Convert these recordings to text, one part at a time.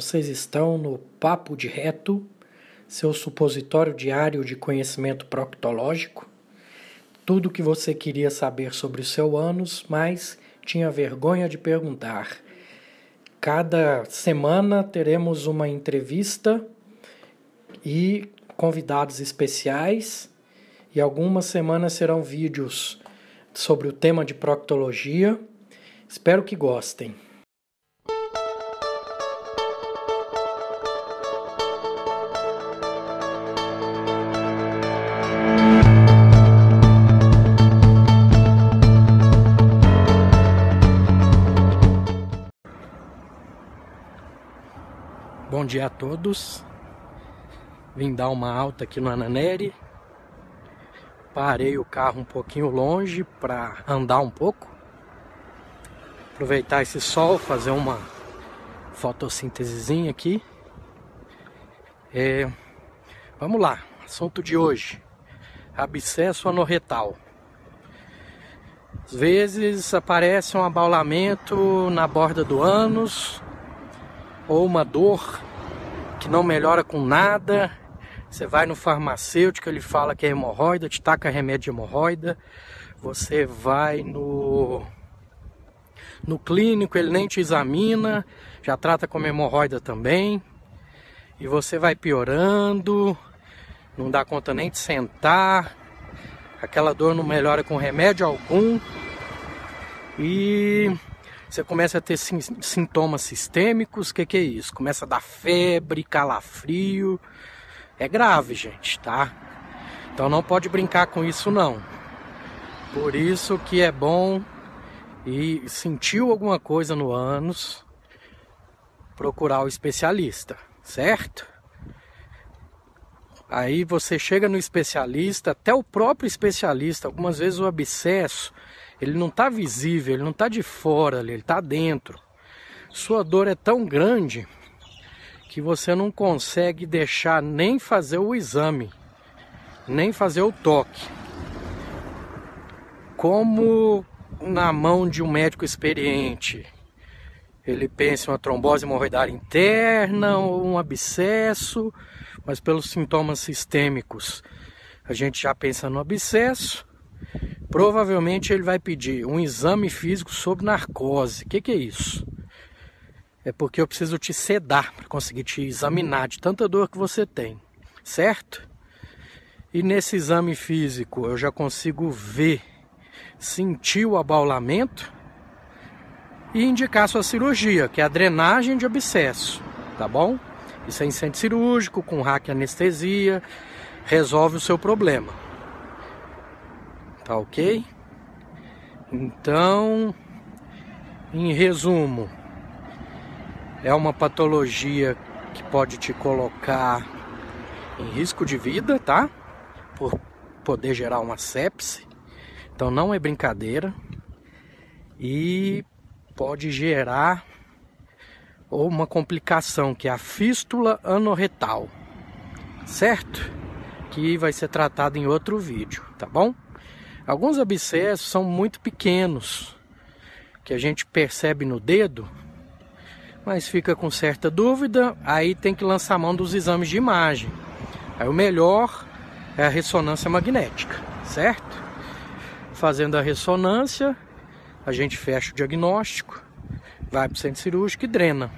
Vocês estão no Papo de Reto, seu supositório diário de conhecimento proctológico. Tudo o que você queria saber sobre o seu ânus, mas tinha vergonha de perguntar. Cada semana teremos uma entrevista e convidados especiais, e algumas semanas serão vídeos sobre o tema de proctologia. Espero que gostem. Dia a todos. Vim dar uma alta aqui no Ananeri. Parei o carro um pouquinho longe para andar um pouco. Aproveitar esse sol, fazer uma fotossíntesezinha aqui. É, vamos lá, assunto de hoje: abscesso anorretal. Às vezes aparece um abaulamento na borda do ânus ou uma dor que não melhora com nada. Você vai no farmacêutico, ele fala que é hemorroida, te taca remédio de hemorroida. Você vai no no clínico, ele nem te examina, já trata como hemorroida também. E você vai piorando, não dá conta nem de sentar. Aquela dor não melhora com remédio algum. E você começa a ter sintomas sistêmicos. O que, que é isso? Começa a dar febre, calafrio. É grave, gente, tá? Então não pode brincar com isso não. Por isso que é bom e sentiu alguma coisa no ânus, procurar o especialista, certo? Aí você chega no especialista, até o próprio especialista, algumas vezes o abscesso ele não está visível, ele não está de fora, ele está dentro. Sua dor é tão grande que você não consegue deixar nem fazer o exame, nem fazer o toque. Como na mão de um médico experiente, ele pensa em uma trombose hemorroidária interna ou um abscesso, mas pelos sintomas sistêmicos, a gente já pensa no abscesso Provavelmente ele vai pedir um exame físico sob narcose. O que, que é isso? É porque eu preciso te sedar para conseguir te examinar de tanta dor que você tem, certo? E nesse exame físico eu já consigo ver, sentir o abaulamento e indicar sua cirurgia, que é a drenagem de abscesso, tá bom? Isso é centro cirúrgico, com hack anestesia, resolve o seu problema tá ok? Então, em resumo, é uma patologia que pode te colocar em risco de vida, tá? Por poder gerar uma sepse. Então não é brincadeira. E pode gerar ou uma complicação que é a fístula anorretal, certo? Que vai ser tratado em outro vídeo, tá bom? Alguns abscessos são muito pequenos, que a gente percebe no dedo, mas fica com certa dúvida, aí tem que lançar mão dos exames de imagem. Aí o melhor é a ressonância magnética, certo? Fazendo a ressonância, a gente fecha o diagnóstico, vai para o centro cirúrgico e drena.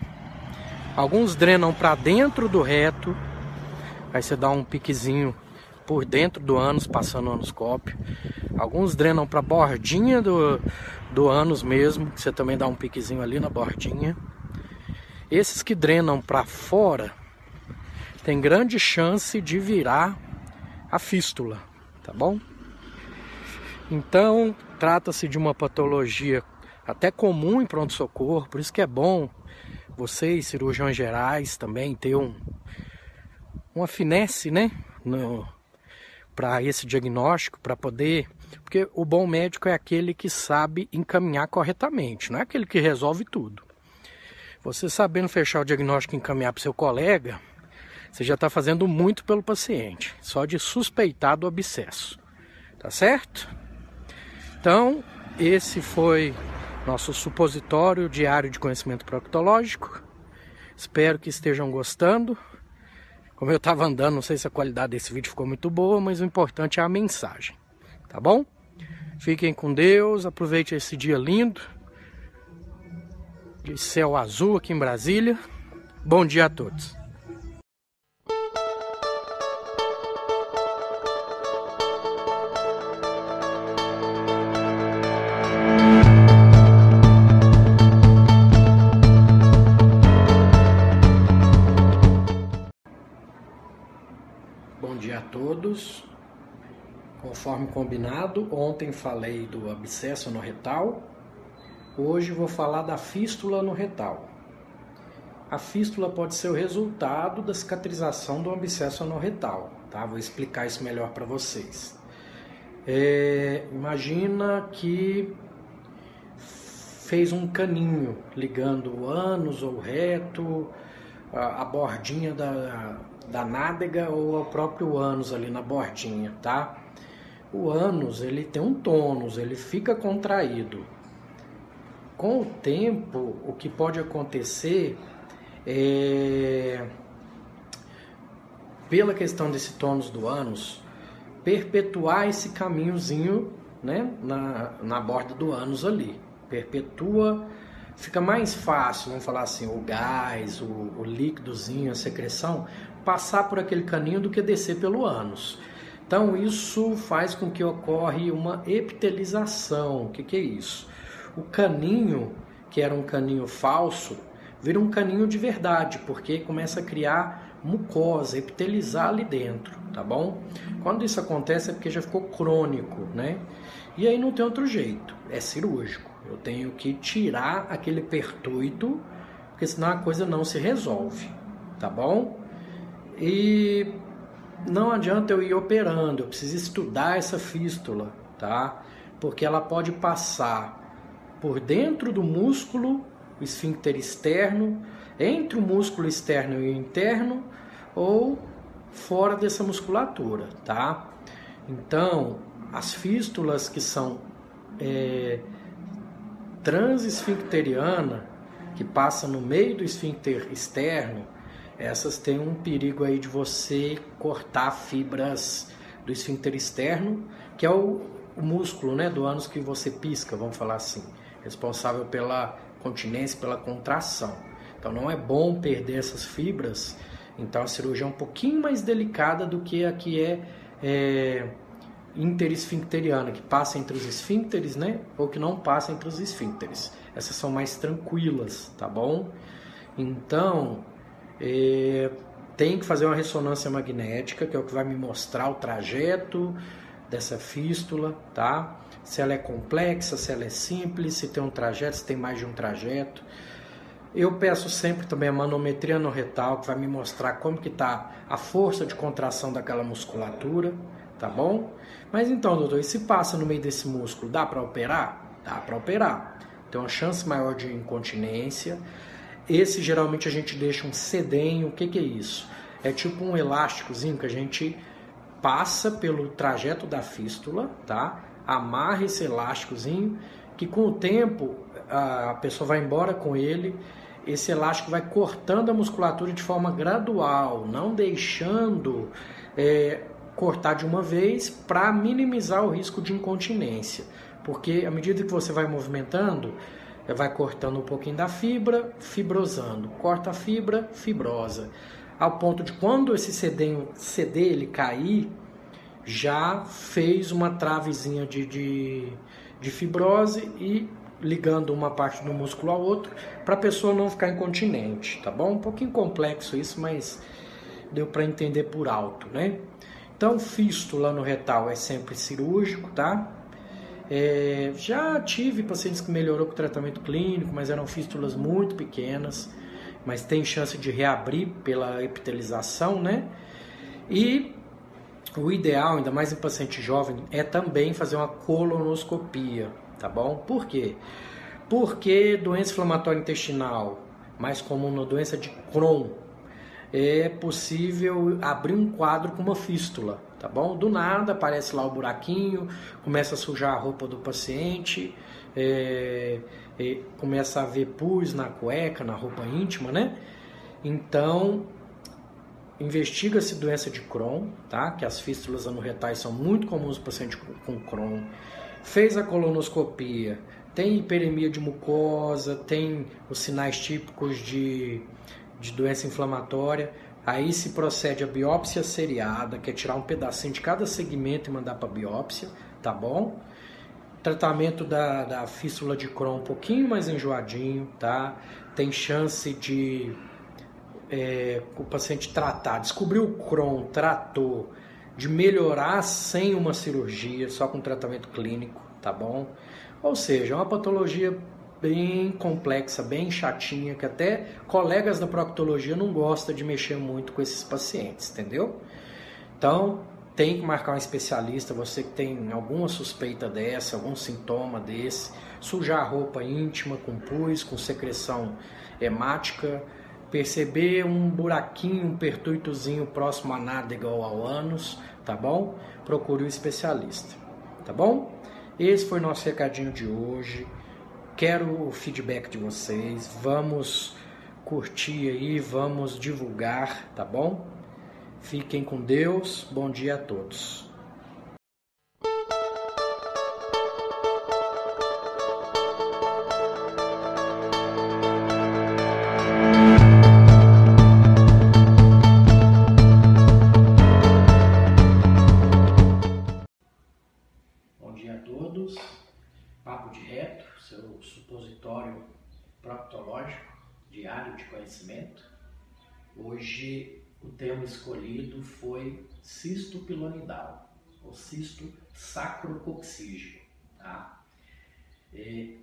Alguns drenam para dentro do reto, aí você dá um piquezinho por dentro do ânus, passando o anoscópio. Alguns drenam para a bordinha do, do ânus mesmo, que você também dá um piquezinho ali na bordinha. Esses que drenam para fora tem grande chance de virar a fístula, tá bom? Então, trata-se de uma patologia até comum em pronto-socorro, por isso que é bom vocês, cirurgiões gerais, também ter um, uma finesse, né? No, para esse diagnóstico, para poder. Porque o bom médico é aquele que sabe encaminhar corretamente, não é aquele que resolve tudo. Você sabendo fechar o diagnóstico e encaminhar para seu colega, você já está fazendo muito pelo paciente, só de suspeitar do abscesso. Tá certo? Então, esse foi nosso supositório diário de conhecimento proctológico. Espero que estejam gostando. Como eu estava andando, não sei se a qualidade desse vídeo ficou muito boa, mas o importante é a mensagem, tá bom? Fiquem com Deus, aproveite esse dia lindo de céu azul aqui em Brasília. Bom dia a todos. Conforme combinado, ontem falei do abscesso no retal. Hoje vou falar da fístula no retal. A fístula pode ser o resultado da cicatrização do abscesso no retal, tá? Vou explicar isso melhor para vocês. É, imagina que fez um caninho ligando o ânus ou o reto, a, a bordinha da, da nádega ou ao próprio ânus ali na bordinha, tá? O ânus ele tem um tônus, ele fica contraído. Com o tempo, o que pode acontecer é, pela questão desse tônus do ânus, perpetuar esse caminhozinho né, na, na borda do ânus ali. Perpetua, fica mais fácil, vamos falar assim, o gás, o, o líquidozinho, a secreção, passar por aquele caninho do que descer pelo ânus. Então isso faz com que ocorre uma epitelização. O que, que é isso? O caninho, que era um caninho falso, vira um caninho de verdade, porque começa a criar mucosa, epitelizar ali dentro, tá bom? Quando isso acontece é porque já ficou crônico, né? E aí não tem outro jeito, é cirúrgico. Eu tenho que tirar aquele pertuito, porque senão a coisa não se resolve, tá bom? E não adianta eu ir operando, eu preciso estudar essa fístula, tá? Porque ela pode passar por dentro do músculo, o esfíncter externo, entre o músculo externo e o interno, ou fora dessa musculatura, tá? Então, as fístulas que são é, transesfincteriana, que passa no meio do esfíncter externo, essas têm um perigo aí de você cortar fibras do esfíncter externo, que é o, o músculo né, do ânus que você pisca, vamos falar assim, responsável pela continência, pela contração. Então não é bom perder essas fibras, então a cirurgia é um pouquinho mais delicada do que a que é, é interesfincteriana, que passa entre os esfíncteres, né? Ou que não passa entre os esfíncteres. Essas são mais tranquilas, tá bom? Então, é, tem que fazer uma ressonância magnética, que é o que vai me mostrar o trajeto dessa fístula, tá? Se ela é complexa, se ela é simples, se tem um trajeto, se tem mais de um trajeto. Eu peço sempre também a manometria no retal, que vai me mostrar como que está a força de contração daquela musculatura, tá bom? Mas então, doutor, e se passa no meio desse músculo, dá para operar? Dá para operar. Tem uma chance maior de incontinência, esse geralmente a gente deixa um sedenho. O que, que é isso? É tipo um elásticozinho que a gente passa pelo trajeto da fístula, tá? Amarra esse elásticozinho, que com o tempo a pessoa vai embora com ele. Esse elástico vai cortando a musculatura de forma gradual, não deixando é, cortar de uma vez para minimizar o risco de incontinência. Porque à medida que você vai movimentando, vai cortando um pouquinho da fibra, fibrosando. Corta a fibra, fibrosa. Ao ponto de quando esse CD, CD ele cair, já fez uma travezinha de, de, de fibrose e ligando uma parte do músculo ao outro para a pessoa não ficar incontinente, tá bom? Um pouquinho complexo isso, mas deu para entender por alto, né? Então, fístula no retal é sempre cirúrgico, tá? É, já tive pacientes que melhorou com o tratamento clínico, mas eram fístulas muito pequenas, mas tem chance de reabrir pela epitelização, né? E o ideal, ainda mais em paciente jovem, é também fazer uma colonoscopia, tá bom? Por quê? Porque doença inflamatória intestinal, mais comum na doença de Crohn, é possível abrir um quadro com uma fístula, tá bom? Do nada aparece lá o buraquinho, começa a sujar a roupa do paciente, é, é, começa a ver pus na cueca, na roupa íntima, né? Então, investiga-se doença de Crohn, tá? Que as fístulas anorretais são muito comuns no paciente com Crohn. Fez a colonoscopia, tem hiperemia de mucosa, tem os sinais típicos de, de doença inflamatória. Aí se procede a biópsia seriada, que é tirar um pedacinho de cada segmento e mandar para biópsia, tá bom? Tratamento da, da fístula de Crohn um pouquinho mais enjoadinho, tá? Tem chance de é, o paciente tratar, descobriu o Crohn, tratou, de melhorar sem uma cirurgia, só com tratamento clínico, tá bom? Ou seja, é uma patologia bem complexa, bem chatinha, que até colegas da proctologia não gostam de mexer muito com esses pacientes, entendeu? Então, tem que marcar um especialista, você que tem alguma suspeita dessa, algum sintoma desse, sujar a roupa íntima com pus, com secreção hemática, perceber um buraquinho, um pertuitozinho próximo à nádega ou ao ânus, tá bom? Procure o um especialista, tá bom? Esse foi nosso recadinho de hoje. Quero o feedback de vocês. Vamos curtir aí, vamos divulgar, tá bom? Fiquem com Deus. Bom dia a todos. Tema escolhido foi cisto pilonidal, ou cisto sacrococcígeo. Tá? É,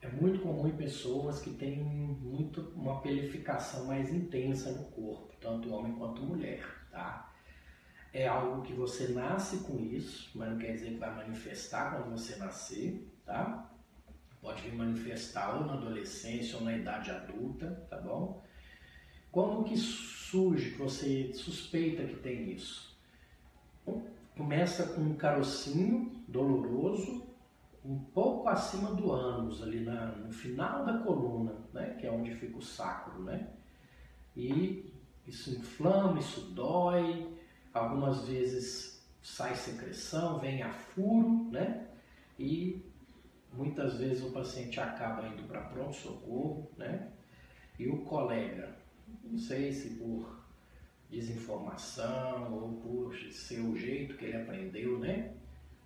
é muito comum em pessoas que têm muito, uma pelificação mais intensa no corpo, tanto homem quanto mulher. Tá? É algo que você nasce com isso, mas não quer dizer que vai manifestar quando você nascer, tá? Pode vir manifestar ou na adolescência ou na idade adulta, tá bom? Como que surge que você suspeita que tem isso? Começa com um carocinho doloroso, um pouco acima do ânus, ali na, no final da coluna, né? que é onde fica o sacro. Né? E isso inflama, isso dói, algumas vezes sai secreção, vem a furo, né? E muitas vezes o paciente acaba indo para pronto-socorro, né? E o colega não sei se por desinformação ou por ser o jeito que ele aprendeu, né?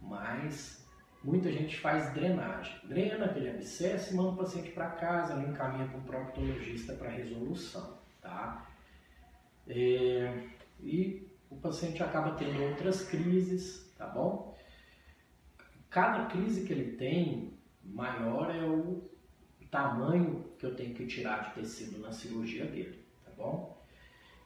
Mas muita gente faz drenagem. Drena aquele abscesso e manda o paciente para casa, ele encaminha para o proctologista para resolução, tá? É, e o paciente acaba tendo outras crises, tá bom? Cada crise que ele tem, maior é o tamanho que eu tenho que tirar de tecido na cirurgia dele bom?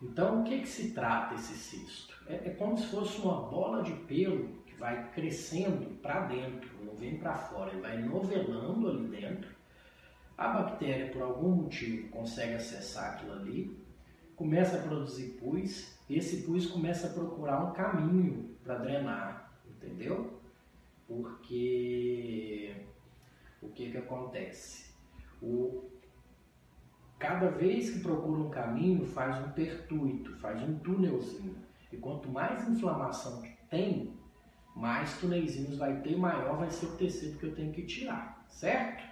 Então, o que, que se trata esse cisto? É, é como se fosse uma bola de pelo que vai crescendo para dentro, não vem para fora, ele vai novelando ali dentro. A bactéria, por algum motivo, consegue acessar aquilo ali, começa a produzir pus, esse pus começa a procurar um caminho para drenar, entendeu? Porque o que, que acontece? O, Cada vez que procura um caminho, faz um pertuito, faz um túnelzinho. E quanto mais inflamação tem, mais túnelzinhos vai ter, maior vai ser o tecido que eu tenho que tirar, certo?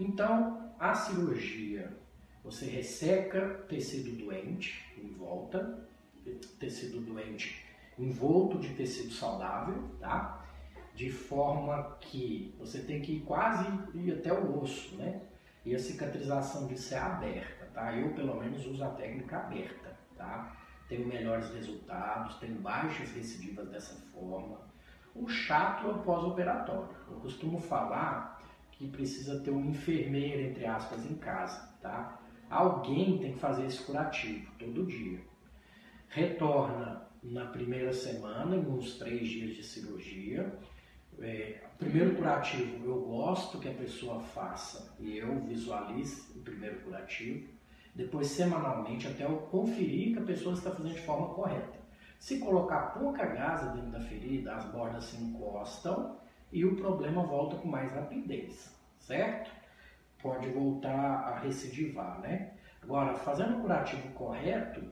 Então, a cirurgia, você resseca tecido doente em volta, tecido doente envolto de tecido saudável, tá? De forma que você tem que ir quase ir até o osso, né? E a cicatrização disso é aberta, tá? Eu, pelo menos, uso a técnica aberta, tá? Tenho melhores resultados, tenho baixas recidivas dessa forma. O chato é o pós-operatório. Eu costumo falar que precisa ter um enfermeiro, entre aspas, em casa, tá? Alguém tem que fazer esse curativo todo dia. Retorna na primeira semana, em uns três dias de cirurgia, é, primeiro curativo, eu gosto que a pessoa faça e eu visualize o primeiro curativo. Depois, semanalmente, até eu conferir que a pessoa está fazendo de forma correta. Se colocar pouca gasa dentro da ferida, as bordas se encostam e o problema volta com mais rapidez, certo? Pode voltar a recidivar, né? Agora, fazendo o curativo correto,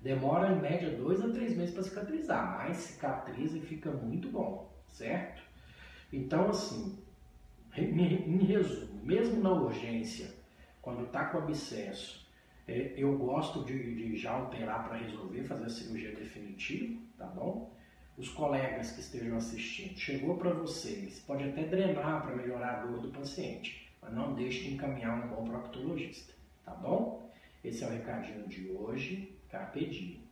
demora em média dois a três meses para cicatrizar, mas cicatriza e fica muito bom, certo? Então, assim, em resumo, mesmo na urgência, quando está com abscesso, é, eu gosto de, de já operar para resolver, fazer a cirurgia definitiva, tá bom? Os colegas que estejam assistindo, chegou para vocês, pode até drenar para melhorar a dor do paciente, mas não deixe de encaminhar um bom proctologista, tá bom? Esse é o recadinho de hoje, Carpe Diem.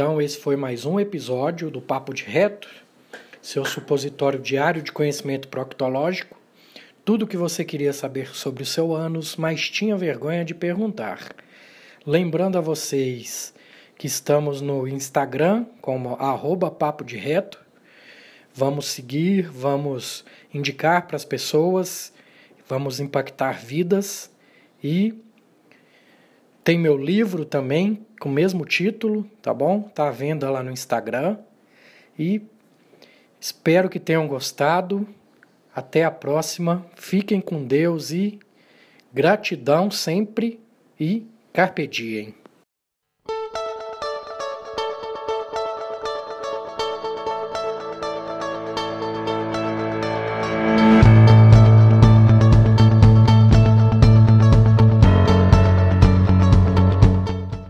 Então, esse foi mais um episódio do Papo de Reto, seu supositório diário de conhecimento proctológico. Tudo o que você queria saber sobre o seu ânus, mas tinha vergonha de perguntar. Lembrando a vocês que estamos no Instagram como arroba Papo de Reto. Vamos seguir, vamos indicar para as pessoas, vamos impactar vidas e tem meu livro também, com o mesmo título, tá bom? Tá à venda lá no Instagram. E espero que tenham gostado. Até a próxima. Fiquem com Deus e gratidão sempre e carpe diem.